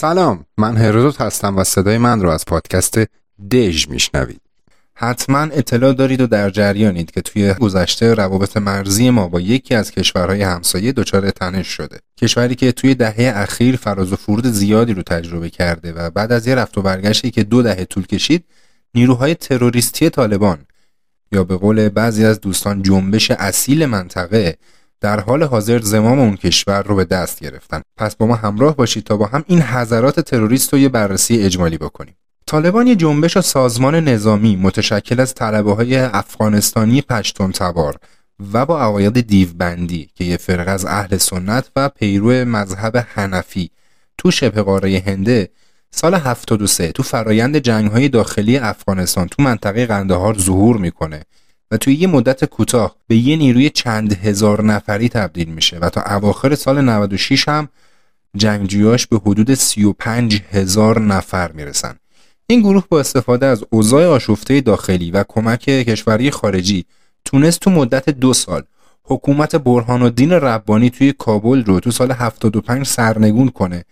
سلام. من هرودوت هستم و صدای من رو از پادکست دژ میشنوید. حتما اطلاع دارید و در جریانید که توی گذشته روابط مرزی ما با یکی از کشورهای همسایه دچار تنش شده. کشوری که توی دهه اخیر فراز و فرود زیادی رو تجربه کرده و بعد از یه رفت و برگشتی که دو دهه طول کشید نیروهای تروریستی طالبان یا به قول بعضی از دوستان جنبش اصیل منطقه در حال حاضر زمام اون کشور رو به دست گرفتن. پس با ما همراه باشید تا با هم این حضرات تروریست رو یه بررسی اجمالی بکنیم. طالبان یه جنبش و سازمان نظامی متشکل از طلبه های افغانستانی پشتون تبار و با عقاید دیوبندی که یه فرقه از اهل سنت و پیرو مذهب حنفی تو شبه قاره هنده سال 73 تو فرایند جنگ های داخلی افغانستان تو منطقه قندهار ظهور می‌کنه. و توی یه مدت کوتاه به یه نیروی چند هزار نفری تبدیل میشه و تا اواخر سال 96 هم جنگجویاش به حدود 35 هزار نفر می‌رسن. این گروه با استفاده از اوضاع آشفته داخلی و کمک کشوری خارجی تونست تو مدت دو سال حکومت برهان الدین ربانی توی کابل رو تو سال 75 سرنگون کنه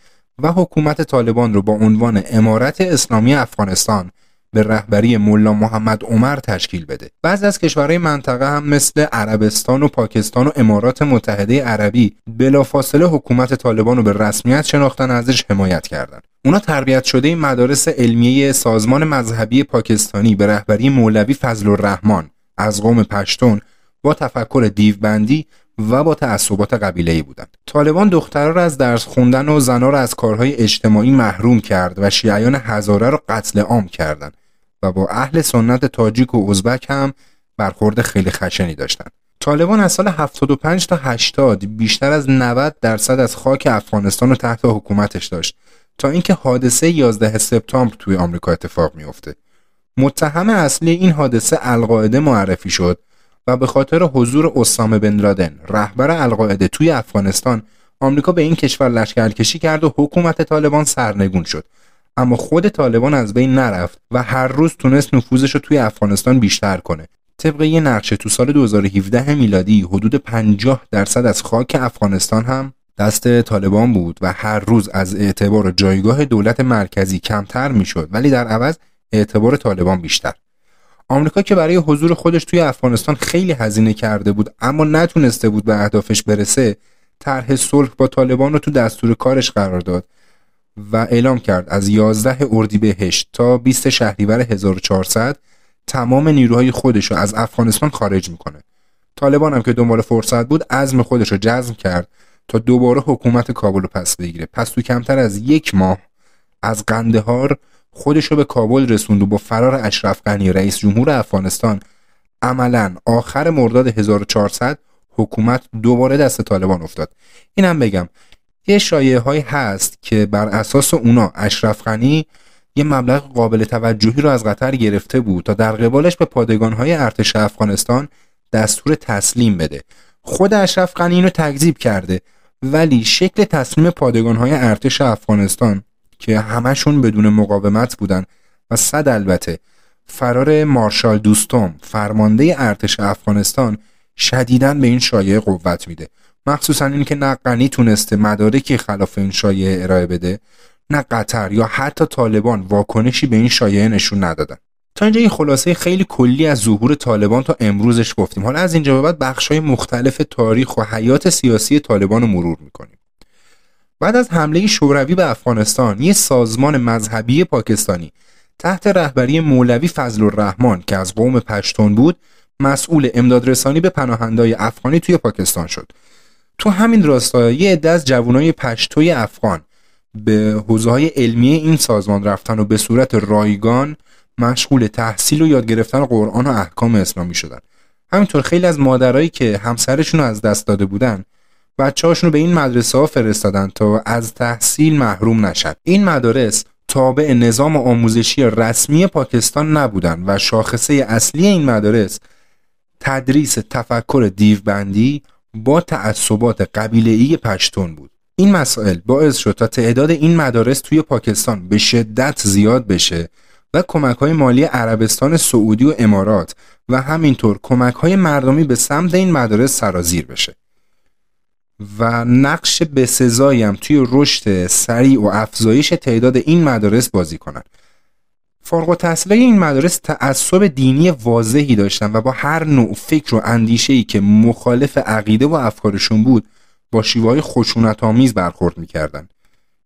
و حکومت طالبان رو با عنوان امارت اسلامی افغانستان به رهبری ملا محمد عمر تشکیل بده. بعضی از کشورهای منطقه هم مثل عربستان و پاکستان و امارات متحده عربی بلافاصله حکومت طالبان رو به رسمیت شناختن ازش حمایت کردند اونا تربیت شده مدارس علمیه سازمان مذهبی پاکستانی به رهبری مولوی فضل الرحمن از قوم پشتون با تفکر دیوبندی و با تعصبات قبیله‌ای بودند. طالبان دخترها را از درس خوندن و زنها را از کارهای اجتماعی محروم کرد و شیعیان هزاره را قتل عام کردند. و با اهل سنت تاجیک و ازبک هم برخورد خیلی خشنی داشتند. طالبان از سال 75 تا 80 بیشتر از 90 درصد از خاک افغانستان رو تحت حکومتش داشت تا اینکه حادثه 11 سپتامبر توی آمریکا اتفاق میافته. متهم اصلی این حادثه القاعده معرفی شد و به خاطر حضور اسامه بن لادن رهبر القاعده توی افغانستان آمریکا به این کشور لشکرکشی کرد و حکومت طالبان سرنگون شد اما خود طالبان از بین نرفت و هر روز تونست نفوذش رو توی افغانستان بیشتر کنه. طبق یه نقشه تو سال 2017 میلادی حدود 50 درصد از خاک افغانستان هم دست طالبان بود و هر روز از اعتبار جایگاه دولت مرکزی کمتر می‌شد ولی در عوض اعتبار طالبان بیشتر. آمریکا که برای حضور خودش توی افغانستان خیلی هزینه کرده بود اما نتونسته بود به اهدافش برسه طرح صلح با طالبان رو تو دستور کارش قرار داد. و اعلام کرد از 11 اردیبهشت تا 20 شهریور 1400 تمام نیروهای خودش رو از افغانستان خارج می‌کنه. طالبان هم که دنبال فرصت بود عزم خودش رو جزم کرد تا دوباره حکومت کابل رو پس بگیره. پس تو کمتر از یک ماه از قندهار خودش رو به کابل رسوند و با فرار اشرف غنی رئیس جمهور افغانستان عملا آخر مرداد 1400 حکومت دوباره دست طالبان افتاد. اینم بگم یه شایعه هایی هست که بر اساس اونا اشرف غنی یه مبلغ قابل توجهی رو از قطر گرفته بود تا در قبالش به پادگان های ارتش افغانستان دستور تسلیم بده. خود اشرف غنی اینو تکذیب کرده ولی شکل تسلیم پادگان های ارتش افغانستان که همشون بدون مقاومت بودن و صد البته فرار مارشال دوستوم فرمانده ارتش افغانستان شدیدن به این شایعه قوت میده. مخصوصا اینکه نه غنی تونسته مدارکی خلاف این شایعه ارائه بده نه قطر یا حتی طالبان واکنشی به این شایعه نشون ندادن. تا اینجا یه خلاصه خیلی کلی از ظهور طالبان تا امروزش گفتیم. حالا از اینجا به بعد بخشای مختلف تاریخ و حیات سیاسی طالبان رو مرور می‌کنیم. بعد از حمله شوروی به افغانستان یه سازمان مذهبی پاکستانی تحت رهبری مولوی فضل الرحمن که از قوم پشتون بود مسئول امدادرسانی به پناهندای افغانی توی پاکستان شد. تو همین راستا یه عده از جوانای پشتوی افغان به حوزه های علمی این سازمان رفتن و به صورت رایگان مشغول تحصیل و یاد گرفتن قرآن و احکام اسلامی شدن. همینطور خیلی از مادرایی که همسرشون رو از دست داده بودن بچه رو به این مدرسه ها فرستادن تا از تحصیل محروم نشد این مدارس تابع نظام آموزشی رسمی پاکستان نبودند و شاخصه اصلی این مدارس تدریس تفکر دیوبندی با تعصبات قبیله‌ای پشتون بود این مسائل باعث شد تا تعداد این مدارس توی پاکستان به شدت زیاد بشه و کمک های مالی عربستان سعودی و امارات و همینطور کمک های مردمی به سمت این مدارس سرازیر بشه و نقش بسزایی هم توی رشد سریع و افزایش تعداد این مدارس بازی کنند. فارغ التحصیلای این مدارس تعصب دینی واضحی داشتن و با هر نوع فکر و اندیشه ای که مخالف عقیده و افکارشون بود با شیوه های برخورد می‌کردن.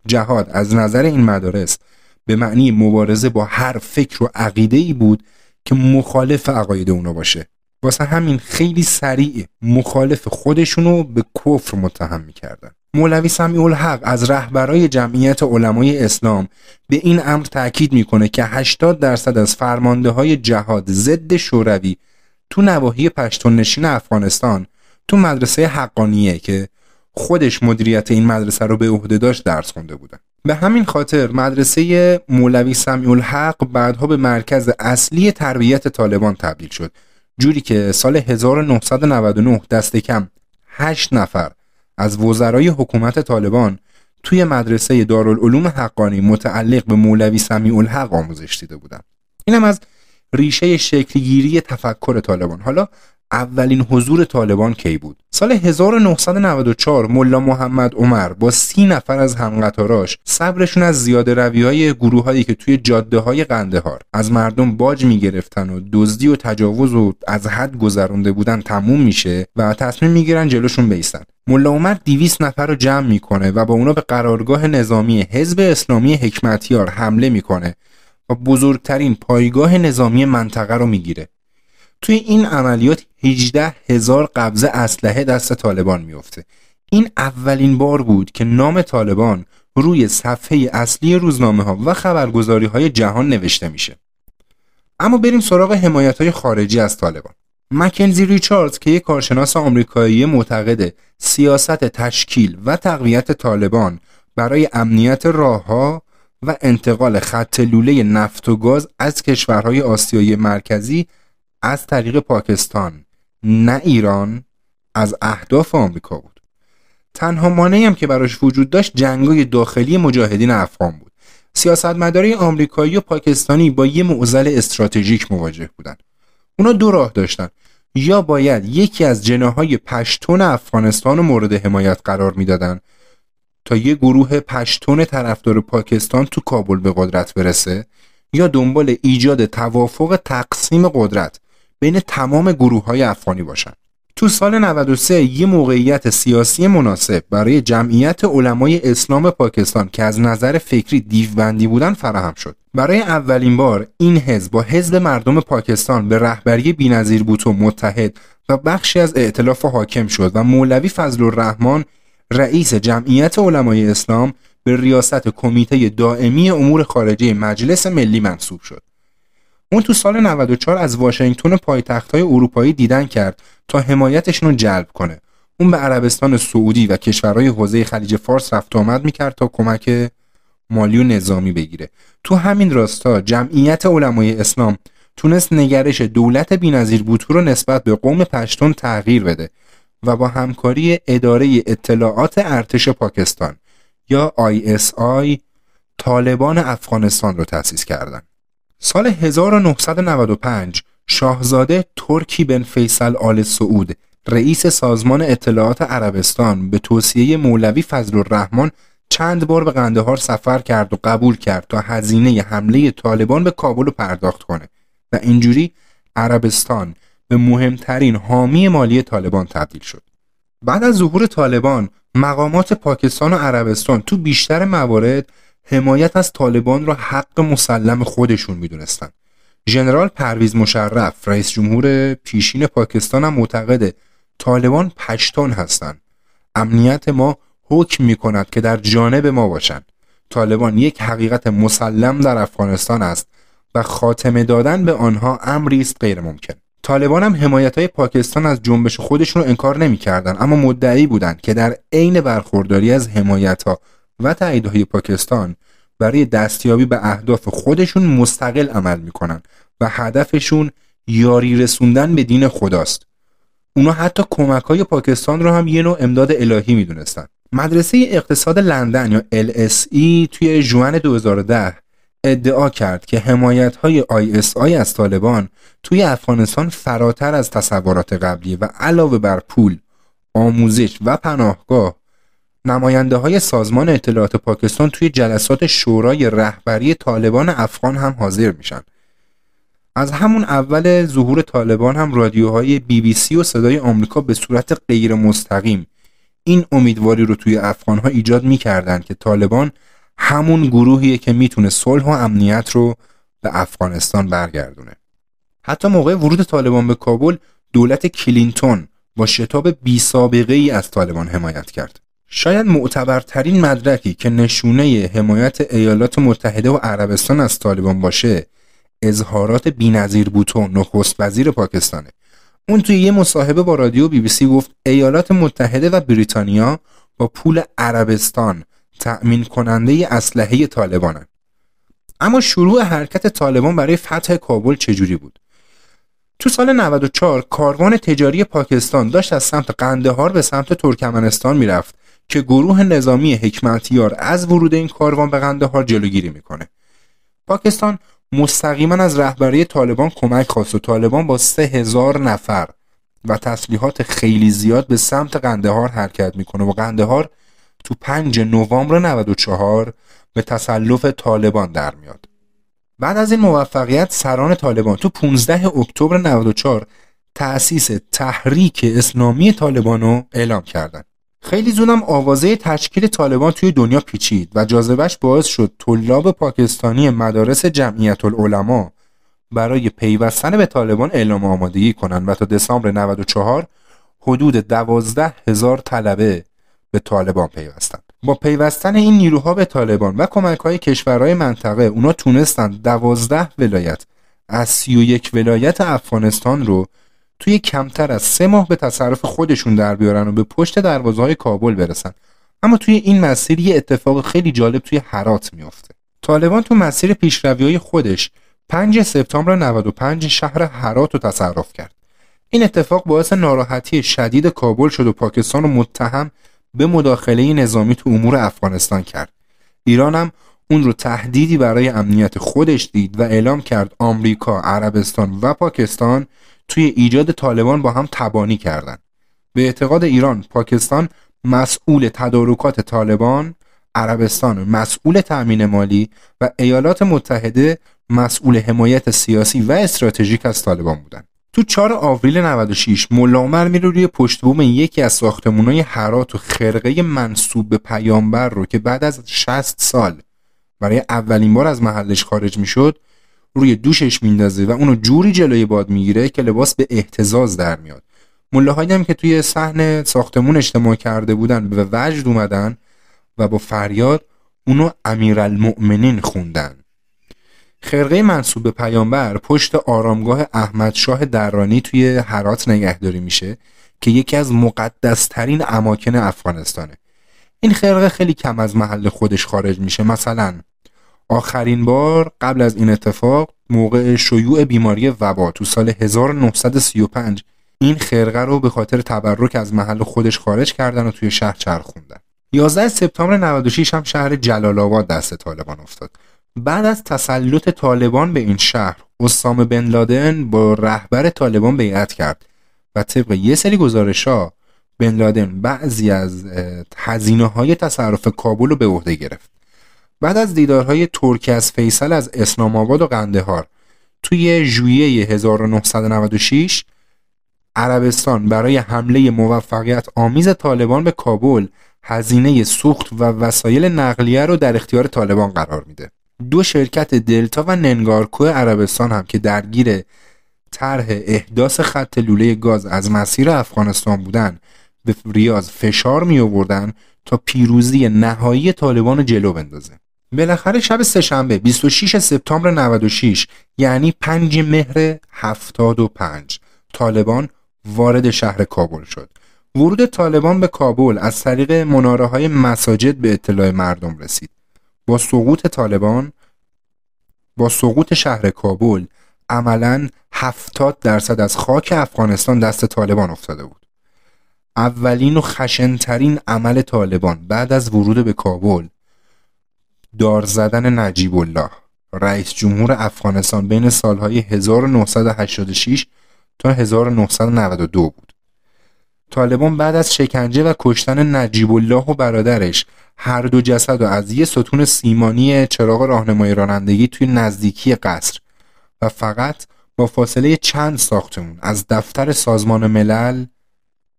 جهاد از نظر این مدارس به معنی مبارزه با هر فکر و عقیده ای بود که مخالف عقاید اونا باشه. واسه همین خیلی سریع مخالف خودشونو به کفر متهم می‌کردن. مولوی سمیع الحق از رهبرای جمعیت علمای اسلام به این امر تاکید می‌کنه که 80 درصد از فرمانده های جهاد ضد شوروی تو نواحی پشتون نشین افغانستان تو مدرسه حقانیه که خودش مدیریت این مدرسه رو به عهده داشت درس خونده بودن. به همین خاطر مدرسه مولوی سمیع الحق بعدها به مرکز اصلی تربیت طالبان تبدیل شد. جوری که سال 1999 دست کم 8 نفر از وزرای حکومت طالبان توی مدرسه دارالعلوم حقانی متعلق به مولوی سمیع الحق آموزش دیده بودند. اینم از ریشه شکلگیری تفکر طالبان. حالا اولین حضور طالبان کی بود؟ سال 1994 ملا محمد عمر با سی نفر از همقطاراش صبرشون از زیاده روی های گروه هایی که توی جاده های قندهار از مردم باج می‌گرفتن و دزدی و تجاوز و از حد گذرونده بودن تموم میشه و تصمیم می‌گیرن جلوشون بیستن. ملا عمر 200 نفر رو جمع می‌کنه و با اونا به قرارگاه نظامی حزب اسلامی حکمتیار حمله می‌کنه و بزرگترین پایگاه نظامی منطقه رو می‌گیره. توی این عملیات 18 هزار قبضه اسلحه دست طالبان میفته این اولین بار بود که نام طالبان روی صفحه اصلی روزنامه ها و خبرگزاری های جهان نوشته میشه. اما بریم سراغ حمایت های خارجی از طالبان. مکنزی ریچاردز که یک کارشناس آمریکایی معتقد سیاست تشکیل و تقویت طالبان برای امنیت راهها و انتقال خط لوله نفت و گاز از کشورهای آسیایی مرکزی از طریق پاکستان نه ایران از اهداف آمریکا بود. تنها مانعی هم که براش وجود داشت جنگای داخلی مجاهدین افغان بود. سیاستمدارای آمریکایی و پاکستانی با یه معضل استراتژیک مواجه بودند. اونا دو راه داشتن. یا باید یکی از جناهای پشتون افغانستان رو مورد حمایت قرار می‌دادن تا یه گروه پشتون طرفدار پاکستان تو کابل به قدرت برسه یا دنبال ایجاد توافق تقسیم قدرت بین تمام گروه های افغانی باشند. تو سال 93 یه موقعیت سیاسی مناسب برای جمعیت علمای اسلام پاکستان که از نظر فکری دیوبندی بودن فراهم شد. برای اولین بار این حزب با حزب مردم پاکستان به رهبری بینظیر بوتو متحد و بخشی از ائتلاف حاکم شد و مولوی فضل الرحمن رئیس جمعیت علمای اسلام به ریاست کمیته دائمی امور خارجه مجلس ملی منصوب شد. اون تو سال 94 از واشنگتن پایتخت های اروپایی دیدن کرد تا حمایتشون رو جلب کنه اون به عربستان سعودی و کشورهای حوزه خلیج فارس رفت آمد می‌کرد تا کمک مالی و نظامی بگیره تو همین راستا جمعیت علمای اسلام تونست نگرش دولت بینظیر بوتو رو نسبت به قوم پشتون تغییر بده و با همکاری اداره اطلاعات ارتش پاکستان یا ISI طالبان افغانستان رو تأسیس کردند. سال 1995 شاهزاده ترکی بن فیصل آل سعود رئیس سازمان اطلاعات عربستان به توصیه مولوی فضل الرحمن چند بار به قندهار سفر کرد و قبول کرد تا هزینه حمله طالبان به کابل رو پرداخت کنه و اینجوری عربستان به مهمترین حامی مالی طالبان تبدیل شد. بعد از ظهور طالبان مقامات پاکستان و عربستان تو بیشتر موارد حمایت از طالبان را حق مسلم خودشون می‌دونستن. ژنرال پرویز مشرف رئیس جمهور پیشین پاکستان هم معتقده طالبان پشتون هستند امنیت ما حکم می کند که در جانب ما باشند طالبان یک حقیقت مسلم در افغانستان است و خاتمه دادن به آنها امری است غیر ممکن. طالبان هم حمایت های پاکستان از جنبش خودشون رو انکار نمی‌کردند اما مدعی بودند که در عین برخورداری از حمایت ها و تاییدهای پاکستان برای دستیابی به اهداف خودشون مستقل عمل می‌کنن و هدفشون یاری رسوندن به دین خداست. اونا حتی کمک های پاکستان رو هم یه نوع امداد الهی می‌دونستن. مدرسه اقتصاد لندن یا LSE توی جوان 2010 ادعا کرد که حمایت های ISI از طالبان توی افغانستان فراتر از تصورات قبلی و علاوه بر پول آموزش و پناهگاه نماینده های سازمان اطلاعات پاکستان توی جلسات شورای رهبری طالبان افغان هم حاضر میشن. از همون اول ظهور طالبان هم رادیوهای بی بی سی و صدای آمریکا به صورت غیر مستقیم این امیدواری رو توی افغان ها ایجاد می‌کردن که طالبان همون گروهیه که می‌تونه صلح و امنیت رو به افغانستان برگردونه. حتی موقع ورود طالبان به کابل دولت کلینتون با شتاب بی سابقه ای از طالبان حمایت کرد. شاید معتبرترین مدرکی که نشونه حمایت ایالات متحده و عربستان از طالبان باشه اظهارات بینظیر بوتو نخست وزیر پاکستانه. اون توی یه مصاحبه با رادیو بی بی سی گفت ایالات متحده و بریتانیا با پول عربستان تأمین کننده اسلحه طالبانن. اما شروع حرکت طالبان برای فتح کابل چجوری بود؟ تو سال 94 کاروان تجاری پاکستان داشت از سمت قندهار به سمت ترکمنستان می‌رفت. که گروه نظامی حکمتیار از ورود این کاروان به قندهار جلوگیری می‌کنه پاکستان مستقیما از رهبری طالبان کمک خواست و طالبان با سه هزار نفر و تسلیحات خیلی زیاد به سمت قندهار حرکت می‌کنه و قندهار تو 5 نوامبر 94 به تسلف طالبان در میاد بعد از این موفقیت سران طالبان تو 15 اکتبر 94 تأسیس تحریک اسلامی طالبان رو اعلام کردند. خیلی زودم آوازه تشکیل طالبان توی دنیا پیچید و جاذبش باعث شد طلاب پاکستانی مدارس جمعیت العلماء برای پیوستن به طالبان اعلام آمادگی کنند و تا دسامبر 94 حدود دوازده هزار طلبه به طالبان پیوستند. با پیوستن این نیروها به طالبان و کمک های کشورهای منطقه اونا تونستند دوازده ولایت از سی و یک ولایت افغانستان رو توی کمتر از سه ماه به تصرف خودشون در بیارن و به پشت دروازه های کابل برسن. اما توی این مسیر یه اتفاق خیلی جالب توی حرات میافته. طالبان تو مسیر پیشروی های خودش 5 سپتامبر 95 شهر حرات رو تصرف کرد. این اتفاق باعث ناراحتی شدید کابل شد و پاکستان رو متهم به مداخله نظامی تو امور افغانستان کرد. ایران هم اون رو تهدیدی برای امنیت خودش دید و اعلام کرد آمریکا، عربستان و پاکستان توی ایجاد طالبان با هم تبانی کردند. به اعتقاد ایران پاکستان مسئول تدارکات طالبان عربستان مسئول تأمین مالی و ایالات متحده مسئول حمایت سیاسی و استراتژیک از طالبان بودند. تو 4 آوریل 96 ملا عمر میره روی پشت بوم یکی از ساختمونای حرات و خرقه منصوب به پیامبر رو که بعد از 60 سال برای اولین بار از محلش خارج می‌شد روی دوشش میندازه و اونو جوری جلوی باد می‌گیره که لباس به احتزاز در میاد. ملاهایی هم که توی صحن ساختمون اجتماع کرده بودن به وجد اومدن و با فریاد اونو امیرالمؤمنین خوندن. خرقه منصوب به پیامبر پشت آرامگاه احمد شاه درانی توی حرات نگهداری میشه که یکی از مقدسترین اماکن افغانستانه. این خرقه خیلی کم از محل خودش خارج میشه. مثلا آخرین بار قبل از این اتفاق موقع شیوع بیماری وبا تو سال 1935 این خرقه رو به خاطر تبرک از محل خودش خارج کردن و توی شهر چرخوندن 11 سپتامبر 96 هم شهر جلال آباد دست طالبان افتاد. بعد از تسلط طالبان به این شهر اسامه بن لادن با رهبر طالبان بیعت کرد و طبق یه سری گزارش ها بن لادن بعضی از هزینه های تصرف کابل رو به عهده گرفت. بعد از دیدارهای ترکی از فیصل از اسلام آباد و قندهار توی ژوئیه 1996 عربستان برای حمله موفقیت آمیز طالبان به کابل هزینه سوخت و وسایل نقلیه رو در اختیار طالبان قرار میده. دو شرکت دلتا و ننگارکو عربستان هم که درگیر طرح احداث خط لوله گاز از مسیر افغانستان بودن به ریاض فشار می آوردن تا پیروزی نهایی طالبان جلو بندازه. بالاخره شب سهشنبه 26 سپتامبر 96 یعنی 5 مهر 75 طالبان وارد شهر کابل شد. ورود طالبان به کابل از طریق مناره های مساجد به اطلاع مردم رسید. با سقوط طالبان با سقوط شهر کابل عملا 70 درصد از خاک افغانستان دست طالبان افتاده بود. اولین و خشنترین عمل طالبان بعد از ورود به کابل دار زدن نجیب الله. رئیس جمهور افغانستان بین سالهای 1986 تا 1992 بود. طالبان بعد از شکنجه و کشتن نجیب الله و برادرش هر دو جسد و از یه ستون سیمانی چراغ راهنمایی رانندگی توی نزدیکی قصر و فقط با فاصله چند ساختمون از دفتر سازمان ملل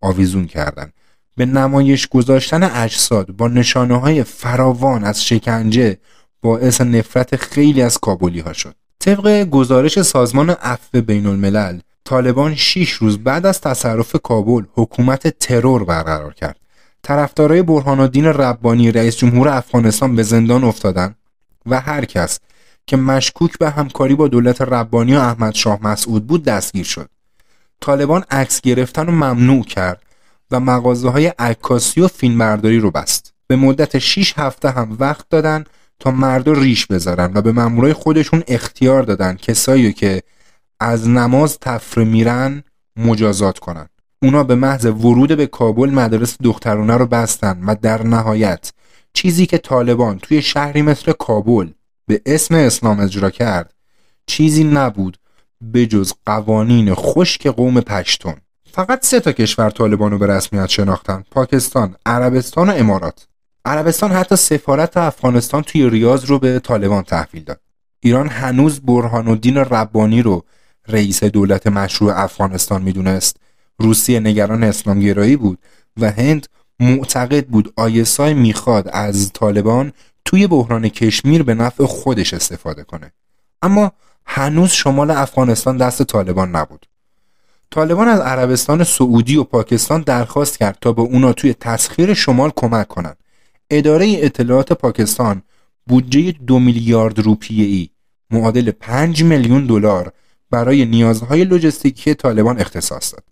آویزون کردن. به نمایش گذاشتن اجساد با نشانه های فراوان از شکنجه باعث نفرت خیلی از کابولی ها شد. طبق گزارش سازمان عفو بین الملل طالبان 6 روز بعد از تصرف کابل حکومت ترور برقرار کرد. طرفدارای برهان الدین ربانی رئیس جمهور افغانستان به زندان افتادن و هر کس که مشکوک به همکاری با دولت ربانی و احمد شاه مسعود بود دستگیر شد. طالبان عکس گرفتن رو ممنوع کرد و مغازه های عکاسی و فیلمبرداری رو بست. به مدت 6 هفته هم وقت دادن تا مردا ریش بذارن و به مامورای خودشون اختیار دادن کسایی که از نماز تفره میرن مجازات کنن. اونا به محض ورود به کابل مدارس دخترانه رو بستن و در نهایت چیزی که طالبان توی شهری مثل کابل به اسم اسلام اجرا کرد چیزی نبود به جز قوانین خشک قوم پشتون. فقط سه تا کشور طالبان رو به رسمیت شناختن. پاکستان، عربستان و امارات. عربستان حتی سفارت افغانستان توی ریاض رو به طالبان تحویل داد. ایران هنوز برهان الدین ربانی رو رئیس دولت مشروع افغانستان می‌دونست. روسیه نگران اسلامگرایی بود و هند معتقد بود آیسای می‌خواد از طالبان توی بحران کشمیر به نفع خودش استفاده کنه. اما هنوز شمال افغانستان دست طالبان نبود. طالبان از عربستان سعودی و پاکستان درخواست کرد تا به اونا توی تسخیر شمال کمک کنند. اداره اطلاعات پاکستان بودجه دو میلیارد روپیه ای معادل 5 میلیون دلار برای نیازهای لوجستیکی طالبان اختصاص داد.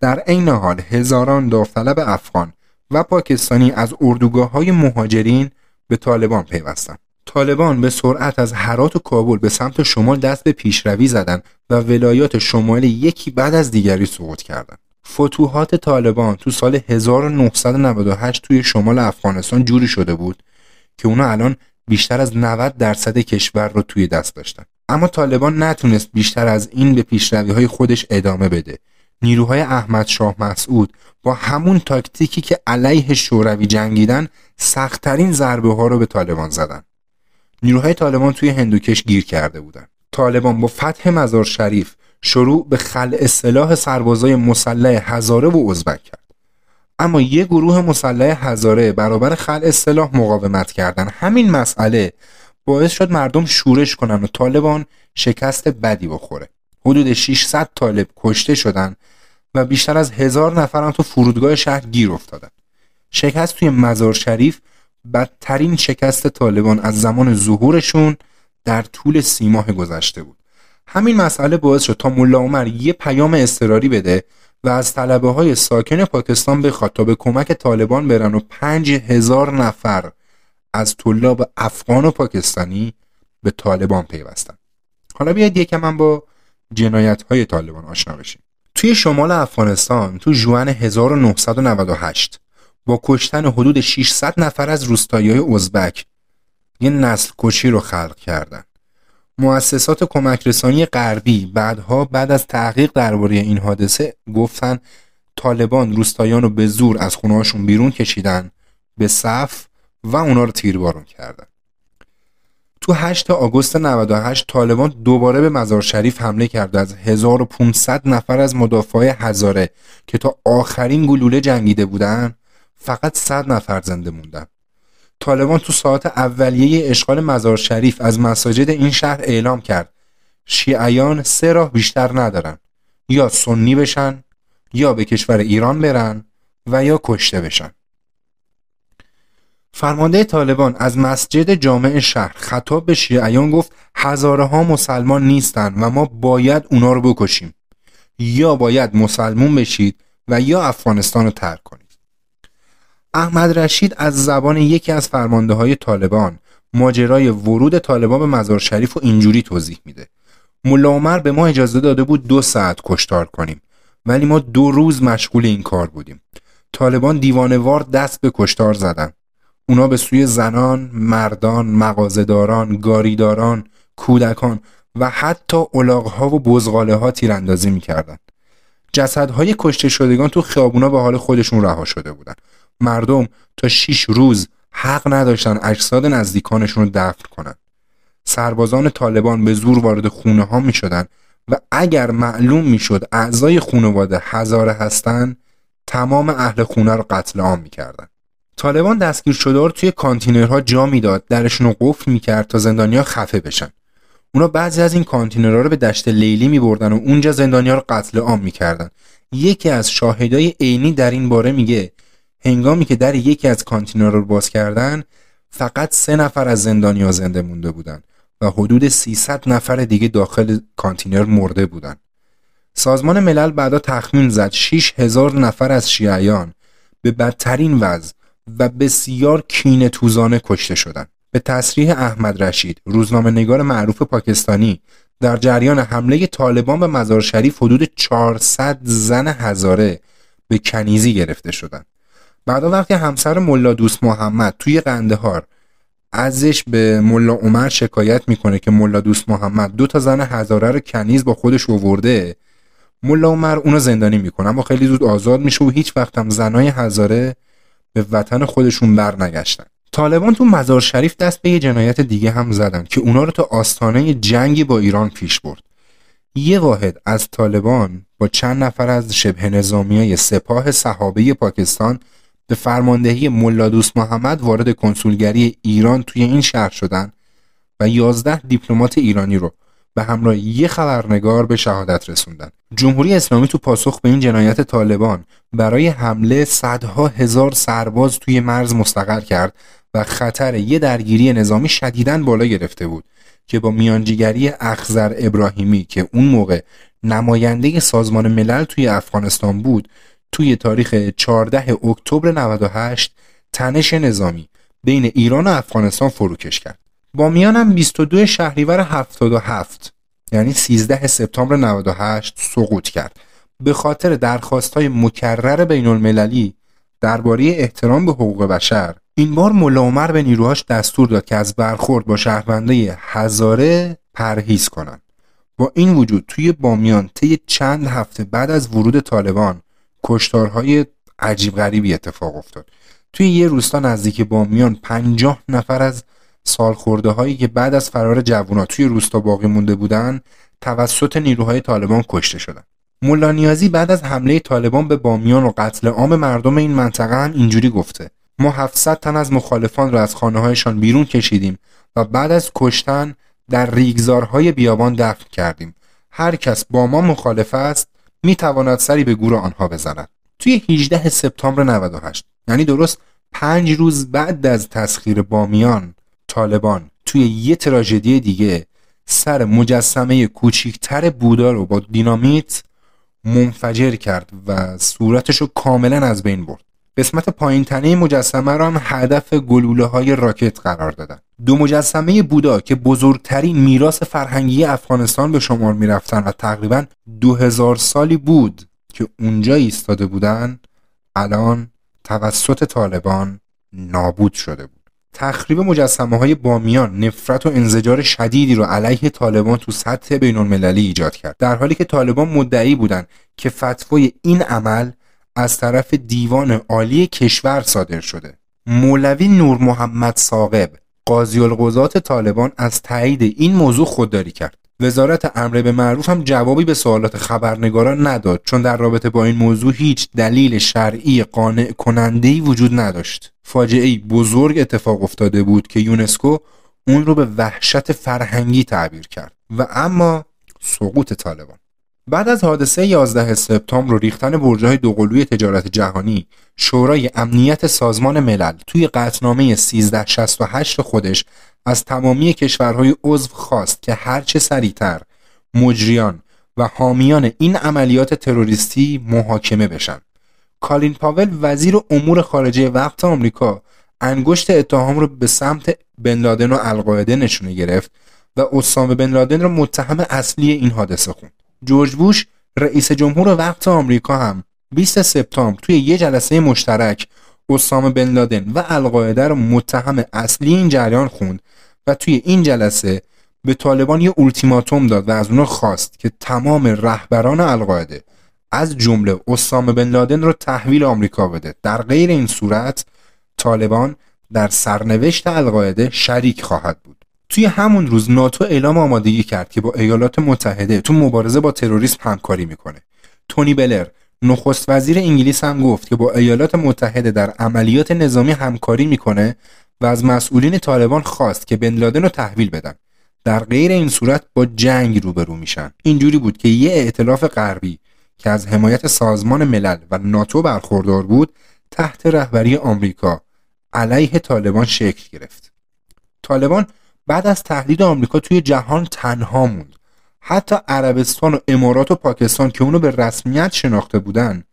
در عین حال هزاران داوطلب افغان و پاکستانی از اردوگاه های مهاجرین به طالبان پیوستند. طالبان به سرعت از هرات و کابل به سمت شمال دست به پیشروی زدند و ولایات شمالی یکی بعد از دیگری سقوط کردند. فتوحات طالبان تو سال 1998 توی شمال افغانستان جوری شده بود که اونا الان بیشتر از 90 درصد کشور رو توی دست داشتن. اما طالبان نتونست بیشتر از این به پیشروی های خودش ادامه بده. نیروهای احمد شاه مسعود با همون تاکتیکی که علیه شوروی جنگیدن سختترین ضربه ها رو به طالبان زدن. نیروهای طالبان توی هندوکش گیر کرده بودن. طالبان با فتح مزار شریف شروع به خلع سلاح سربازای مسلح هزاره و ازبک کرد. اما یه گروه مسلح هزاره برابر خلع سلاح مقاومت کردن. همین مسئله باعث شد مردم شورش کنن و طالبان شکست بدی بخوره. حدود 600 طالب کشته شدن و بیشتر از هزار نفرم تو فرودگاه شهر گیر افتادن. شکست توی مزار شریف بدترین شکست طالبان از زمان ظهورشون در طول سی ماه گذشته بود. همین مسئله باعث شد تا ملا عمر یه پیام اضطراری بده و از طلبه های ساکن پاکستان بخواد تا به کمک طالبان برن و پنج هزار نفر از طلاب افغان و پاکستانی به طالبان پیوستن. حالا بیاید یکم من با جنایت های طالبان آشنا بشیم. توی شمال افغانستان تو جوان 1998 با کشتن حدود 600 نفر از روستایی های ازبک یه نسل کشی رو خلق کردن. مؤسسات کمک رسانی غربی بعدها بعد از تحقیق درباره این حادثه گفتن طالبان روستاییان رو به زور از خونهاشون بیرون کشیدن به صف و اونا رو تیربارون کردن. تو 8 آگوست 98 طالبان دوباره به مزار شریف حمله کرد از 1500 نفر از مدافع هزاره که تا آخرین گلوله جنگیده بودن فقط 100 نفر زنده موندن. طالبان تو ساعت اولیه اشغال مزار شریف از مساجد این شهر اعلام کرد. شیعیان سه راه بیشتر ندارن. یا سنی بشن یا به کشور ایران برن و یا کشته بشن. فرمانده طالبان از مسجد جامع شهر خطاب به شیعیان گفت هزاره ها مسلمان نیستن و ما باید اونا رو بکشیم. یا باید مسلمون بشید و یا افغانستان رو ترک کنید. احمد رشید از زبان یکی از فرمانده های طالبان ماجرای ورود طالبان به مزار شریف و اینجوری توضیح میده. ملا عمر به ما اجازه داده بود دو ساعت کشتار کنیم ولی ما دو روز مشغول این کار بودیم. طالبان دیوانوار دست به کشتار زدن. اونا به سوی زنان، مردان، مغازداران، گاریداران، کودکان و حتی الاغها و بزغاله ها تیراندازی می‌کردند. جسدهای کشته شدگان تو خیابونا به حال خودشون رها شده بودن. مردم تا شیش روز حق نداشتن اجساد نزدیکانشون رو دفن کنن. سربازان طالبان به زور وارد خونه ها می شدن و اگر معلوم می شد اعضای خانواده هزاره هستن تمام اهل خونه رو قتل عام می کردن. طالبان دستگیر شده رو توی کانتینرها جا می‌داد درشون رو قفل می‌کرد تا زندانیا خفه بشن. اونا بعضی از این کانتینرها رو به دشت لیلی می بردن و اونجا زندانیا رو قتل عام می‌کردن. یکی از شاهدای عینی در این باره میگه هنگامی که در یکی از کانتینرها رو باز کردن فقط سه نفر از زندانیا زنده مونده بودن و حدود 300 نفر دیگه داخل کانتینر مرده بودن سازمان ملل بعدا تخمین زد 6 هزار نفر از شیعیان به بدترین وضع و بسیار کین توزانه کشته شدند. به تصریح احمد رشید روزنامه نگار معروف پاکستانی در جریان حمله طالبان به مزار شریف حدود 400 زن هزاره به کنیزی گرفته شدند. بعدا وقتی همسر ملا دوست محمد توی قندهار ازش به ملا عمر شکایت می‌کنه که ملا دوست محمد دو تا زن هزاره رو کنیز با خودش آورده ملا عمر اونو زندانی می‌کنه اما خیلی زود آزاد میشه و هیچ وقت هم زنای هزاره به وطن خودشون برنگشتن طالبان تو مزار شریف دست به یه جنایت دیگه هم زدن که اونا رو تا آستانه جنگی با ایران پیش برد. یه واحد از طالبان با چند نفر از شبه نظامی های سپاه صحابه پاکستان به فرماندهی ملا دوست محمد وارد کنسولگری ایران توی این شهر شدن و یازده دیپلمات ایرانی رو به همراه یه خبرنگار به شهادت رسوندن. جمهوری اسلامی تو پاسخ به این جنایت طالبان برای حمله صدها هزار سرباز توی مرز مستقر کرد و خطر یه درگیری نظامی شدیداً بالا گرفته بود که با میانجیگری اخزر ابراهیمی که اون موقع نماینده سازمان ملل توی افغانستان بود توی تاریخ 14 اکتبر 98 تنش نظامی بین ایران و افغانستان فروکش کرد. با میانم 22 شهریور 77 یعنی 13 سپتامبر 98 سقوط کرد. به خاطر درخواست های مکرر بین المللی درباره احترام به حقوق بشر این بار ملا عمر به نیروهاش دستور داد که از برخورد با شهروندای هزاره پرهیز کنند. با این وجود توی بامیان طی چند هفته بعد از ورود طالبان کشتارهای عجیب غریبی اتفاق افتاد. توی یه روستا نزدیک بامیان پنجاه نفر از سالخورده هایی که بعد از فرار جوونا توی روستا باقی مونده بودن توسط نیروهای طالبان کشته شدن. ملا نیازی بعد از حمله طالبان به بامیان و قتل عام مردم این منطقه هم اینجوری گفته. ما 700 تن از مخالفان را از خانه هایشان بیرون کشیدیم و بعد از کشتن در ریگزارهای بیابان دفن کردیم. هر کس با ما مخالف است می تواند سری به گور آنها بزند. توی 18 سپتامبر 98 یعنی درست پنج روز بعد از تسخیر بامیان طالبان توی یه تراژدی دیگه سر مجسمه کوچیکتر بودا رو با دینامیت منفجر کرد و صورتش رو کاملا از بین برد. قسمت پایین تنه مجسمه رو هم هدف گلوله های راکت قرار دادن. دو مجسمه بودا که بزرگترین میراث فرهنگی افغانستان به شمار می‌رفتن و تقریبا دو هزار سالی بود که اونجا ایستاده بودن الان توسط طالبان نابود شده بود. تخریب مجسمه های بامیان نفرت و انزجار شدیدی رو علیه طالبان تو سطح بین المللی ایجاد کرد. در حالی که طالبان مدعی بودند که فتوای این عمل از طرف دیوان عالی کشور صادر شده. مولوی نور محمد ساقب قاضی القضات طالبان از تایید این موضوع خودداری کرد. وزارت امر به معروف هم جوابی به سوالات خبرنگاران نداد چون در رابطه با این موضوع هیچ دلیل شرعی قانع کننده وجود نداشت. فاجعه بزرگ اتفاق افتاده بود که یونسکو اون رو به وحشت فرهنگی تعبیر کرد. و اما سقوط طالبان. بعد از حادثه 11 سپتامبر و ریختن برج‌های دوقلوی تجارت جهانی شورای امنیت سازمان ملل توی قطنامه 1368 خودش از تمامی کشورهای عضو خواست که هرچه سریعتر مجریان و حامیان این عملیات تروریستی محاکمه بشن. کالین پاول وزیر امور خارجه وقت آمریکا انگشت اتهام رو به سمت بن لادن و القاعده نشونه گرفت و اسامه بن لادن را متهم اصلی این حادثه خوند. جورج بوش رئیس جمهور وقت آمریکا هم. 20 سپتامبر توی یه جلسه مشترک اسامه بن لادن و القاعده رو متهم اصلی این جریان خوند و توی این جلسه به طالبان یه اولتیماتوم داد و از اونا خواست که تمام رهبران القاعده از جمله اسامه بن لادن رو تحویل آمریکا بده. در غیر این صورت طالبان در سرنوشت القاعده شریک خواهد بود. توی همون روز ناتو اعلام آمادگی کرد که با ایالات متحده تو مبارزه با تروریسم همکاری می‌کنه. تونی بلر نخست وزیر انگلیس هم گفت که با ایالات متحده در عملیات نظامی همکاری می‌کنه و از مسئولین طالبان خواست که بن لادن رو تحویل بدن. در غیر این صورت با جنگ روبرو میشن. اینجوری بود که یه ائتلاف غربی که از حمایت سازمان ملل و ناتو برخوردار بود تحت رهبری آمریکا علیه طالبان شکل گرفت. طالبان بعد از تهدید آمریکا توی جهان تنها موند. حتی عربستان و امارات و پاکستان که اونو به رسمیت شناخته بودن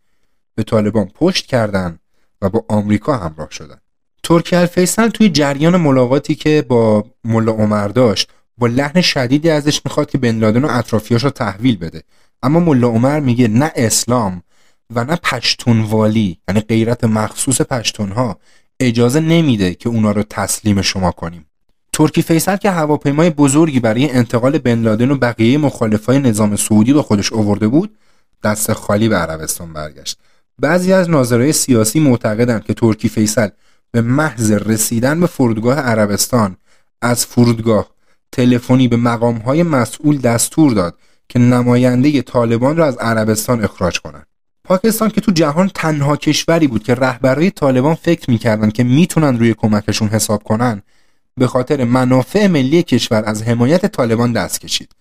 به طالبان پشت کردن و با آمریکا همراه شدن. ترکی الفیصل توی جریان ملاقاتی که با ملا عمر داشت با لحن شدیدی ازش می‌خواد که بن لادن و اطرافیاش رو تحویل بده. اما ملا عمر میگه نه اسلام و نه پشتونوالی یعنی غیرت مخصوص پشتونها اجازه نمیده که اونا رو تسلیم شما کنیم. ترکی فیصل که هواپیمای بزرگی برای انتقال بن لادن و بقیه مخالفای نظام سعودی با خودش آورده بود دست خالی به عربستان برگشت. بعضی از ناظرای سیاسی معتقدند که ترکی فیصل به محض رسیدن به فرودگاه عربستان از فرودگاه تلفنی به مقامهای مسئول دستور داد که نماینده طالبان را از عربستان اخراج کنند. پاکستان که تو جهان تنها کشوری بود که رهبرای طالبان فکر می‌کردن که می‌تونن روی کمکشون حساب کنن به خاطر منافع ملی کشور از حمایت طالبان دست کشید.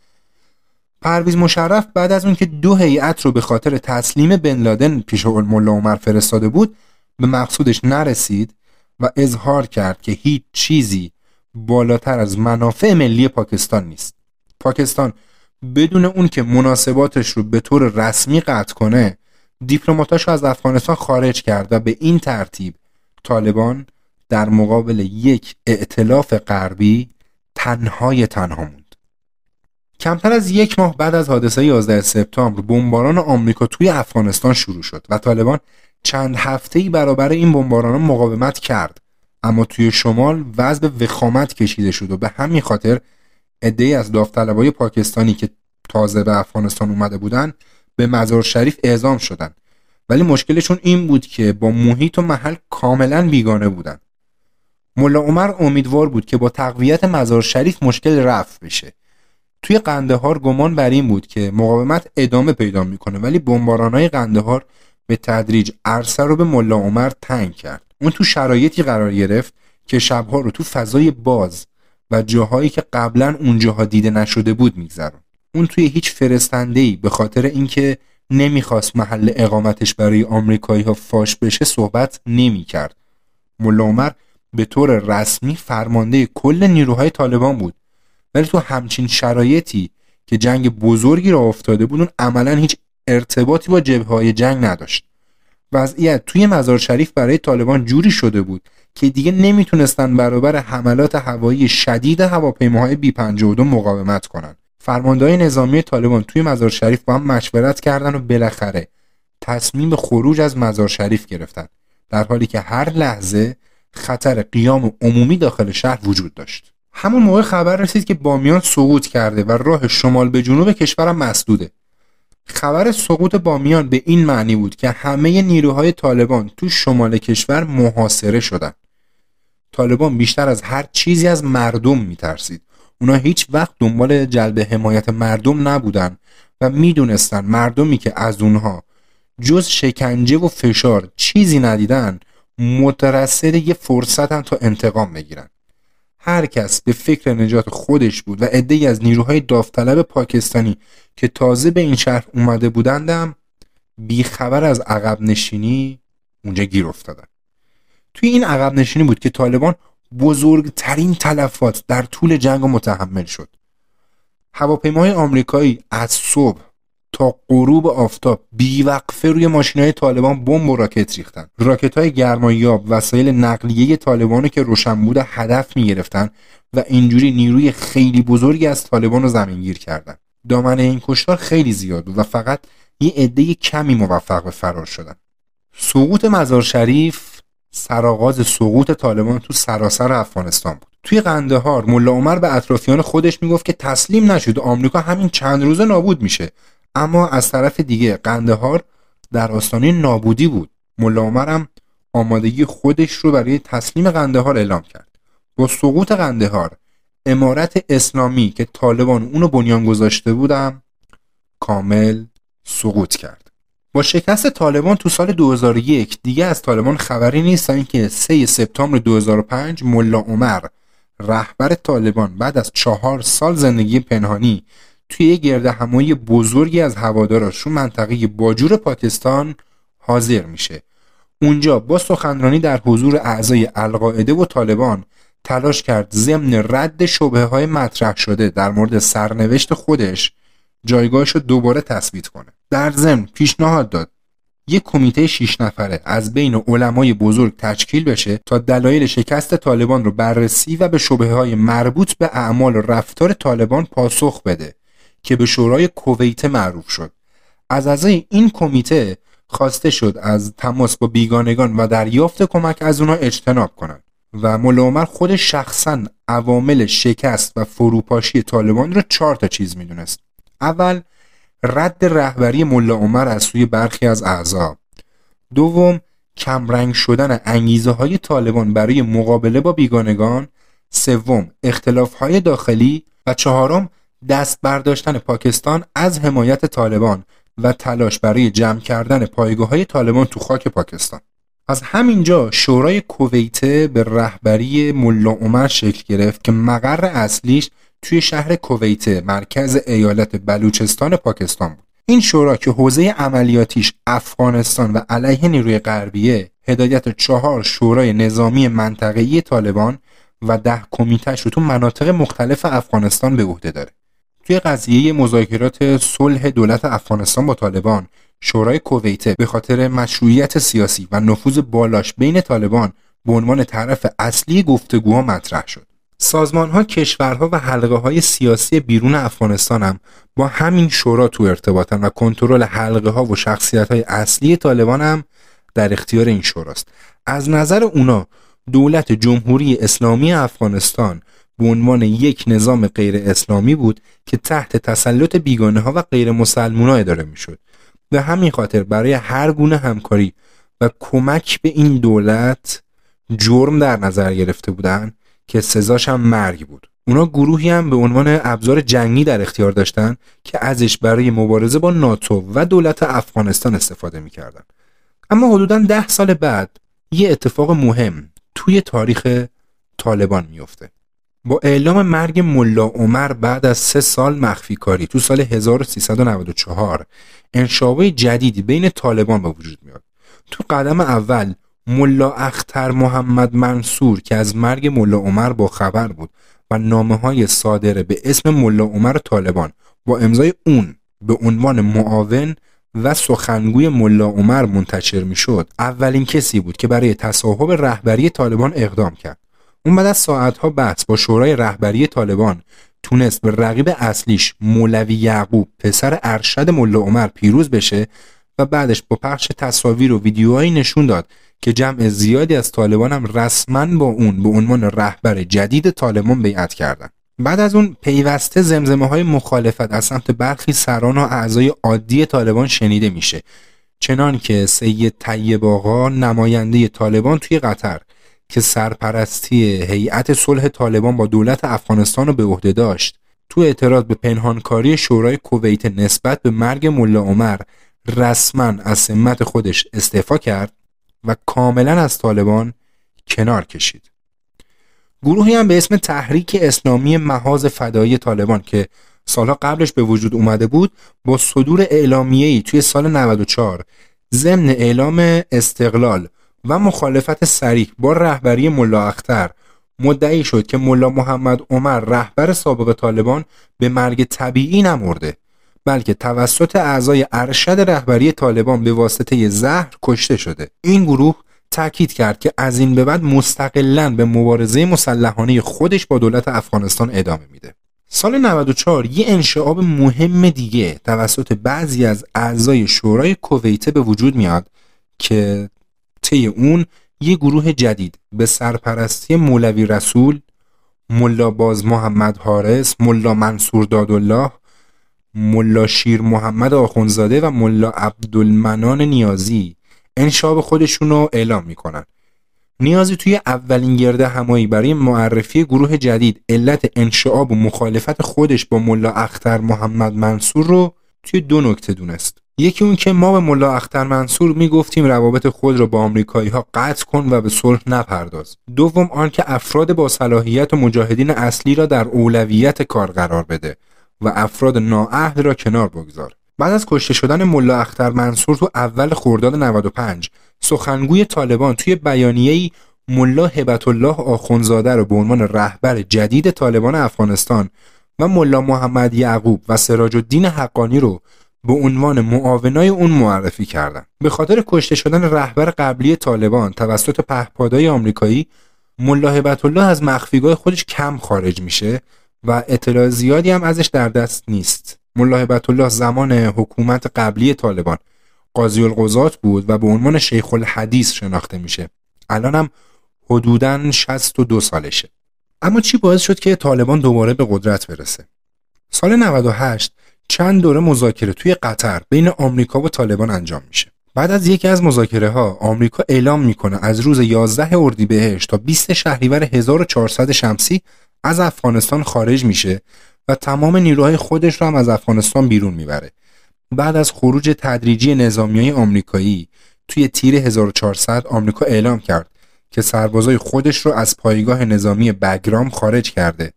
پرویز مشرف بعد از اون که دو هیئت رو به خاطر تسلیم بن لادن پیش ملا عمر فرستاده بود به مقصودش نرسید و اظهار کرد که هیچ چیزی بالاتر از منافع ملی پاکستان نیست. پاکستان بدون اون که مناسباتش رو به طور رسمی قطع کنه دیپلماتاش رو از افغانستان خارج کرد و به این ترتیب طالبان در مقابل یک ائتلاف غربی تنهای تنها موند. کمتر از یک ماه بعد از حادثه 11 سپتامبر بمباران آمریکا توی افغانستان شروع شد و طالبان چند هفته برابر این بمباران مقاومت کرد. اما توی شمال وضع به وخامت کشیده شد و به همین خاطر عدهای از داوطلبای پاکستانی که تازه به افغانستان اومده بودن به مزار شریف اعزام شدند ولی مشکلشون این بود که با محیط و محل کاملا بیگانه بودن. ملا عمر امیدوار بود که با تقویت مزار شریف مشکل رفع بشه. توی قندهار گمان بر این بود که مقاومت ادامه پیدا می‌کنه ولی بمبارانهای قندهار به تدریج عرصه رو به ملا عمر تنگ کرد. اون تو شرایطی قرار گرفت که شبها رو تو فضای باز و جاهایی که قبلا اونجاها دیده نشده بود میگذرون. اون توی هیچ فرستنده ای به خاطر اینکه نمی‌خواست محل اقامتش برای آمریکایی ها فاش بشه صحبت نمی‌کرد. ملا عمر به طور رسمی فرمانده کل نیروهای طالبان بود. ولی تو همچین شرایطی که جنگ بزرگی را افتاده بود اون عملا هیچ ارتباطی با جبه های جنگ نداشت. وضعیت توی مزار شریف برای طالبان جوری شده بود که دیگه نمی‌تونستن برابر حملات هوایی شدید هواپیماهای بی 52 مقاومت کنند. فرماندهای نظامی طالبان توی مزار شریف با هم مشورت کردن و بالاخره تصمیم خروج از مزار شریف گرفتن. در حالی که هر لحظه خطر قیام عمومی داخل شهر وجود داشت. همون موقع خبر رسید که بامیان سقوط کرده و راه شمال به جنوب کشورم مسدوده. خبر سقوط بامیان به این معنی بود که همه نیروهای طالبان تو شمال کشور محاصره شدند. طالبان بیشتر از هر چیزی از مردم میترسید. اونا هیچ وقت دنبال جلب حمایت مردم نبودن و می‌دونستن مردمی که از اونها جز شکنجه و فشار چیزی ندیدن مترصد یه فرصتن تا انتقام بگیرن. هر کس به فکر نجات خودش بود و عدهای از نیروهای داوطلب پاکستانی که تازه به این شهر اومده بودندم بیخبر از عقب نشینی اونجا گیر افتادن. توی این عقب نشینی بود که طالبان بزرگترین تلفات در طول جنگ متحمل شد. هواپیماهای آمریکایی از صبح تا غروب آفتاب بیوقفه روی ماشین های طالبان بمب و راکت ریختن. راکت های گرمایاب وسایل نقلیه طالبان که روشن بوده هدف می گرفتن و اینجوری نیروی خیلی بزرگی از طالبان رو زمینگیر کردن. دامنه این کشتار خیلی زیاد بود و فقط یه عده کمی موفق به فرار شدن. سقوط مزار شریف سرآغاز سقوط طالبان تو سراسر افغانستان بود. توی قندهار ملا عمر به اطرافیان خودش می‌گفت که تسلیم نشد آمریکا همین چند روزه نابود میشه. اما از طرف دیگه قندهار در آستانه نابودی بود. ملا عمر هم آمادگی خودش رو برای تسلیم قندهار اعلام کرد. با سقوط قندهار امارت اسلامی که طالبان اونو بنیان گذاشته بودم کامل سقوط کرد. با شکست طالبان تو سال 2001 دیگه از طالبان خبری نیست تا اینکه 3 سپتامبر 2005 ملا عمر رهبر طالبان بعد از چهار سال زندگی پنهانی توی گرد همایی بزرگی از هواداراشون منطقه باجور پاکستان حاضر میشه. اونجا با سخنرانی در حضور اعضای القاعده و طالبان تلاش کرد ضمن رد شبه های مطرح شده در مورد سرنوشت خودش جایگاهش رو دوباره تثبیت کنه. در ضمن پیشنهاد داد یک کمیته 6 نفره از بین علمای بزرگ تشکیل بشه تا دلایل شکست طالبان رو بررسی و به شبه های مربوط به اعمال و رفتار طالبان پاسخ بده. که به شورای کویت معروف شد. از اعضای این کمیته خواسته شد از تماس با بیگانگان و دریافت کمک از اونا اجتناب کنند و مولا عمر خود شخصا عوامل شکست و فروپاشی طالبان را چهار تا چیز می‌دونست. اول رد رهبری ملا عمر از سوی برخی از اعضا. دوم کمرنگ شدن انگیزه های طالبان برای مقابله با بیگانگان. سوم اختلاف های داخلی. و چهارم دست برداشتن پاکستان از حمایت طالبان و تلاش برای جمع کردن پایگاه های طالبان تو خاک پاکستان. از همینجا شورای کویته به رهبری ملا عمر شکل گرفت که مقر اصلیش توی شهر کویته مرکز ایالت بلوچستان پاکستان بود. این شورا که حوزه عملیاتیش افغانستان و علیه نیروی غربیه هدایت چهار شورای نظامی منطقه‌ای طالبان و ده کمیتش رو تو مناطق مختلف افغانستان به عهده داره. توی قضیه مذاکرات صلح دولت افغانستان با طالبان شورای کویته به خاطر مشروعیت سیاسی و نفوذ بالاش بین طالبان به عنوان طرف اصلی گفتگوها مطرح شد. سازمان ها کشورها و حلقه های سیاسی بیرون افغانستان هم با همین شورا تو ارتباطن و کنترل حلقه ها و شخصیت های اصلی طالبان هم در اختیار این شوراست. از نظر اونا دولت جمهوری اسلامی افغانستان به عنوان یک نظام غیر اسلامی بود که تحت تسلط بیگانه ها و غیر مسلمان ها اداره می شد. به همین خاطر برای هر گونه همکاری و کمک به این دولت جرم در نظر گرفته بودن که سزاش هم مرگ بود. اونا گروهی هم به عنوان ابزار جنگی در اختیار داشتن که ازش برای مبارزه با ناتو و دولت افغانستان استفاده می‌کردن. اما حدودا ده سال بعد یه اتفاق مهم توی تاریخ طالبان میفته با اعلام مرگ ملا عمر بعد از سه سال مخفی کاری تو سال 1394 انشابه جدیدی بین طالبان به وجود میاد. تو قدم اول ملا اختر محمد منصور که از مرگ ملا عمر با خبر بود و نامه های صادره به اسم ملا عمر طالبان با امضای اون به عنوان معاون و سخنگوی ملا عمر منتشر می شد اولین کسی بود که برای تصاحب رهبری طالبان اقدام کرد. اون بعد از ساعتها بحث با شورای رهبری طالبان تونست به رقیب اصلیش مولوی یعقوب پسر ارشد ملا عمر پیروز بشه و بعدش با پخش تصاویر و ویدیوهایی نشون داد که جمع زیادی از طالبان هم رسما با اون به عنوان رهبر جدید طالبان بیعت کردند. بعد از اون پیوسته زمزمه های مخالفت از سمت برخی سران و اعضای عادی طالبان شنیده میشه چنان که سید طیب آقا نماینده طالبان توی قطر که سرپرستی هیئت صلح طالبان با دولت افغانستان رو به عهده داشت. تو اعتراض به پنهانکاری شورای کویت نسبت به مرگ ملا عمر رسما از سمت خودش استعفا کرد و کاملا از طالبان کنار کشید. گروهی هم به اسم تحریک اسلامی محاز فدایی طالبان که سالها قبلش به وجود اومده بود با صدور اعلامیه‌ای توی سال 94 ضمن اعلام استقلال و مخالفت سریح با رهبری ملا اختر. مدعی شد که ملا محمد عمر رهبر سابق طالبان به مرگ طبیعی نمرده بلکه توسط اعضای ارشد رهبری طالبان به واسطه زهر کشته شده. این گروه تاکید کرد که از این به بعد مستقلا به مبارزه مسلحانه خودش با دولت افغانستان ادامه میده. سال 94 یه انشعاب مهم دیگه توسط بعضی از اعضای شورای کویته به وجود میاد که طی اون یه گروه جدید به سرپرستی مولوی رسول ملا باز محمد حارس ملا منصور دادالله ملا شیر محمد آخونزاده و ملا عبدالمنان نیازی انشاب خودشون رو اعلام می‌کنن. نیازی توی اولین گرده همایی برای معرفی گروه جدید علت انشعاب و مخالفت خودش با ملا اختر محمد منصور رو توی دو نکته دونست. یکی اون که ما به ملا اختر منصور می‌گفتیم روابط خود را با آمریکایی ها قطع کن و به صلح نپرداز. دوم آنکه افراد با صلاحیت و مجاهدین اصلی را در اولویت کار قرار بده و افراد نااهل را کنار بگذار. بعد از کشته شدن ملا اختر منصور تو اول خرداد 95 سخنگوی طالبان توی بیانیه‌ای ملا هبت الله آخونزاده را به عنوان رهبر جدید طالبان افغانستان و ملا محمد یعقوب و سراج الدین حقانی رو به عنوان معاونای اون معرفی کردند. به خاطر کشته شدن رهبر قبلی طالبان توسط پهپادهای آمریکایی ملا الله از مخفیگاه خودش کم خارج میشه و اطلاع زیادی هم ازش در دست نیست. ملا الله زمان حکومت قبلی طالبان قاضی القضات بود و به عنوان شیخ الحدیث شناخته میشه. الان هم حدوداً 62 سالشه. اما چی باعث شد که طالبان دوباره به قدرت برسه؟ سال 98 چند دوره مذاکره توی قطر بین آمریکا و طالبان انجام میشه. بعد از یکی از مذاکره ها آمریکا اعلام می‌کنه از روز 11 اردیبهشت تا 20 شهریور 1400 شمسی از افغانستان خارج میشه و تمام نیروهای خودش رو هم از افغانستان بیرون می‌بره. بعد از خروج تدریجی نظامی های آمریکایی توی تیر 1400 آمریکا اعلام کرد که سربازای خودش رو از پایگاه نظامی بگرام خارج کرده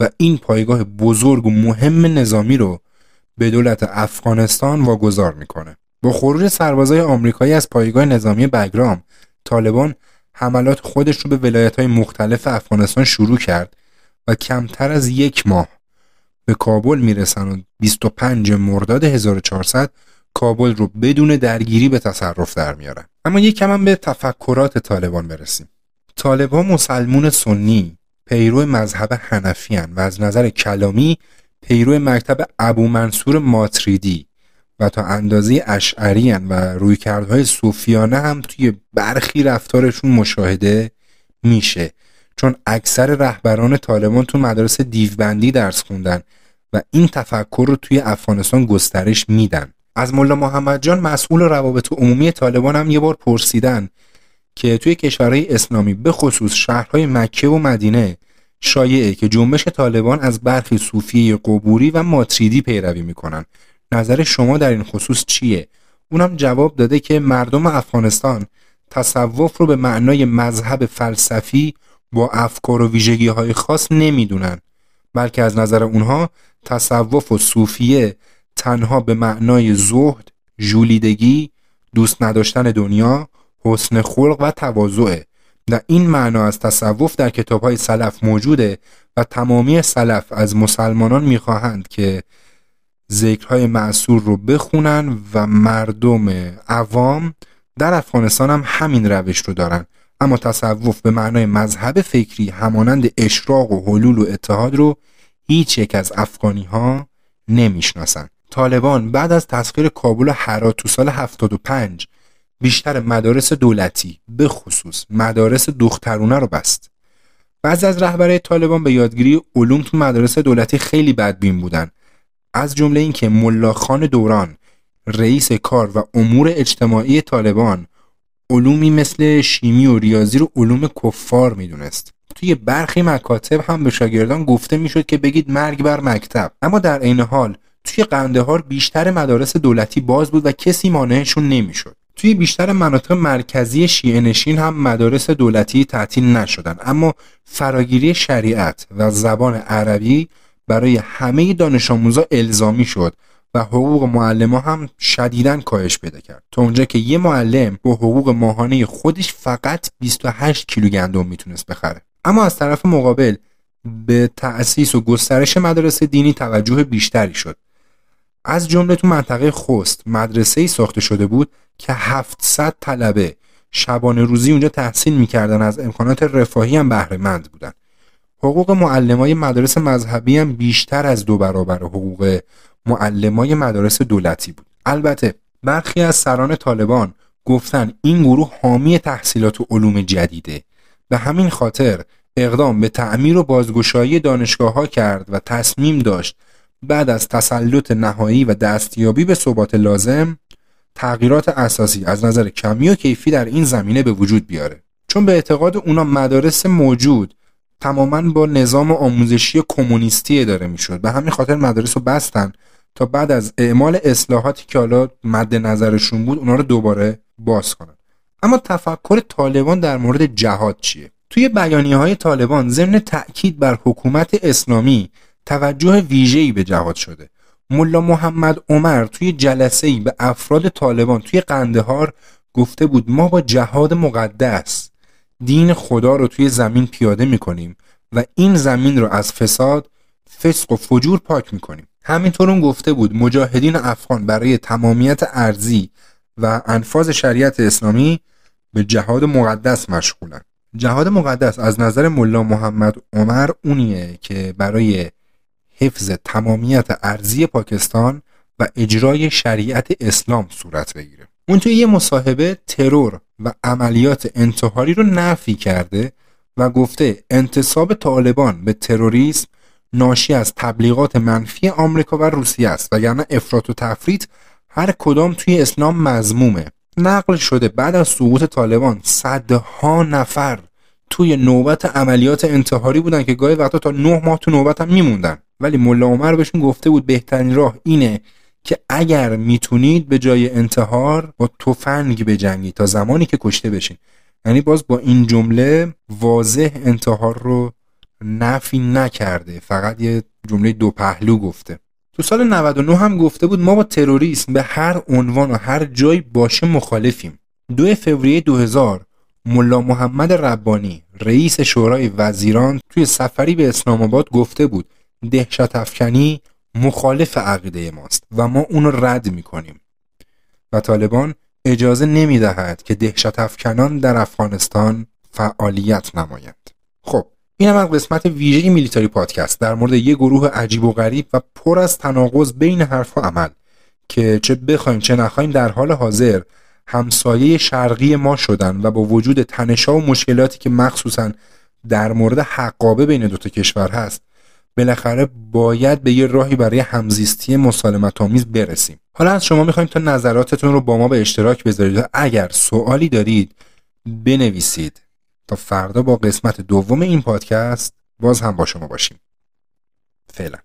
و این پایگاه بزرگ و مهم نظامی رو به دولت افغانستان واگذار می‌کنه. با خروج سربازای آمریکایی از پایگاه نظامی بگرام طالبان حملات خودش رو به ولایت های مختلف افغانستان شروع کرد و کمتر از یک ماه به کابل می‌رسن و 25 مرداد 1400 کابل رو بدون درگیری به تصرف در میارن. اما یک کم به تفکرات طالبان برسیم. طالبان مسلمون سنی پیرو مذهب حنفی و از نظر کلامی پیرو مکتب ابو منصور ماتریدی و تا اندازه اشعری و رویکردهای صوفیانه هم توی برخی رفتارشون مشاهده میشه. چون اکثر رهبران طالبان تو مدارس دیوبندی درس خوندن و این تفکر رو توی افغانستان گسترش میدن. از ملا محمد جان مسئول روابط عمومی طالبان هم یه بار پرسیدن که توی کشورهای اسلامی به خصوص شهرهای مکه و مدینه شایعه که جنبش طالبان از برخی صوفی قبوری و ماتریدی پیروی می‌کنن نظر شما در این خصوص چیه؟ اونم جواب داده که مردم افغانستان تصوف رو به معنای مذهب فلسفی با افکار و ویژگی های خاص نمی‌دونن بلکه از نظر اونها تصوف و صوفیه تنها به معنای زهد، ژولیدگی، دوست نداشتن دنیا، حسن خلق و تواضعه و این معنا از تصوف در کتاب های سلف موجوده و تمامی سلف از مسلمانان می‌خواهند که ذکرهای مأثور رو بخونن و مردم عوام در افغانستان هم همین روش رو دارن. اما تصوف به معنای مذهب فکری همانند اشراق و حلول و اتحاد رو هیچ یک از افغانی ها نمی‌شناسن. طالبان بعد از تسخیر کابل و هرات تو سال 75 بیشتر مدارس دولتی به خصوص مدارس دخترونه رو بست. بعضی از رهبرای طالبان به یادگیری علوم تو مدارس دولتی خیلی بدبین بودن. از جمله اینکه ملا خان دوران رئیس کار و امور اجتماعی طالبان علومی مثل شیمی و ریاضی رو علوم کفار می‌دونست. توی برخی مکاتب هم به شاگردان گفته می‌شد که بگید مرگ بر مکتب. اما در عین حال توی قندهار بیشتر مدارس دولتی باز بود و کسی مانعشون نمی‌شد. توی بیشتر مناطق مرکزی شیعه نشین هم مدارس دولتی تعطیل نشدن. اما فراگیری شریعت و زبان عربی برای همه دانش آموزا الزامی شد و حقوق معلم هم شدیدن کاهش پیدا کرد. تا اونجا که یه معلم با حقوق ماهانه خودش فقط 28 کیلو گندم می‌تونست بخره. اما از طرف مقابل به تأسیس و گسترش مدارس دینی توجه بیشتری شد. از جمله تو منطقه خوست مدرسه ای ساخته شده بود که 700 طلبه شبانه روزی اونجا تحصیل می‌کردن از امکانات رفاهی هم بهره مند بودن. حقوق معلمای مدارس مذهبی هم بیشتر از دو برابر حقوق معلمای مدارس دولتی بود. البته برخی از سران طالبان گفتن این گروه حامی تحصیلات و علوم جدیده. به همین خاطر اقدام به تعمیر و بازگشایی دانشگاه ها کرد و تصمیم داشت بعد از تسلط نهایی و دستیابی به ثبات لازم تغییرات اساسی از نظر کمی و کیفی در این زمینه به وجود بیاره. چون به اعتقاد اونا مدارس موجود تماما با نظام آموزشی کمونیستی اداره می‌شد. به همین خاطر مدارس رو بستن تا بعد از اعمال اصلاحاتی که حالا مد نظرشون بود اونا رو دوباره باز کنن. اما تفکر طالبان در مورد جهاد چیه؟ توی بیانیه های طالبان ضمن تأکید بر حکومت اسلامی توجه ویژه‌ای به جهاد شده. ملا محمد عمر توی جلسه ای به افراد طالبان توی قندهار گفته بود ما با جهاد مقدس دین خدا رو توی زمین پیاده می‌کنیم و این زمین رو از فساد فسق و فجور پاک می‌کنیم. همینطور اون گفته بود مجاهدین افغان برای تمامیت ارزی و انفاظ شریعت اسلامی به جهاد مقدس مشغولن. جهاد مقدس از نظر ملا محمد عمر اونیه که برای حفظ تمامیت ارزی پاکستان و اجرای شریعت اسلام صورت بگیره. اون توی یه مصاحبه ترور و عملیات انتحاری رو نفی کرده و گفته انتصاب طالبان به تروریسم ناشی از تبلیغات منفی آمریکا و روسیه است وگرنه افراط و تفریط هر کدام توی اسلام مزمومه نقل شده بعد از سقوط طالبان صدها نفر توی نوبت عملیات انتحاری بودن که گاهی وقتا تا نه ماه تو نوبت هم میموندن. ولی ملا عمر بهشون گفته بود بهترین راه اینه که اگر می‌تونید به جای انتحار با تفنگ بجنگید تا زمانی که کشته بشین. یعنی باز با این جمله واضح انتحار رو نفی نکرده. فقط یه جمله دو پهلو گفته. تو سال 99 هم گفته بود ما با تروریسم به هر عنوان و هر جایی باشه مخالفیم. دو فوریه 2000 ملا محمد ربانی رئیس شورای وزیران توی سفری به اسلام آباد گفته بود دهشت افکنی مخالف عقیده ماست و ما اون رو رد می‌کنیم. و طالبان اجازه نمی‌دهد که دهشت افکنان در افغانستان فعالیت نمایند. خب این هم از قسمت ویژه میلیتاری پادکست در مورد یه گروه عجیب و غریب و پر از تناقض بین حرف و عمل که چه بخوایم چه نخوایم در حال حاضر همسایه شرقی ما شدن و با وجود تنشا و مشکلاتی که مخصوصا در مورد حقابه بین دوتا کشور هست بالاخره باید به یه راهی برای همزیستی مسالمت آمیز برسیم. حالا از شما می‌خوایم تا نظراتتون رو با ما به اشتراک بذارید. اگر سوالی دارید بنویسید. تا فردا با قسمت دوم این پادکست باز هم با شما باشیم. فعلا.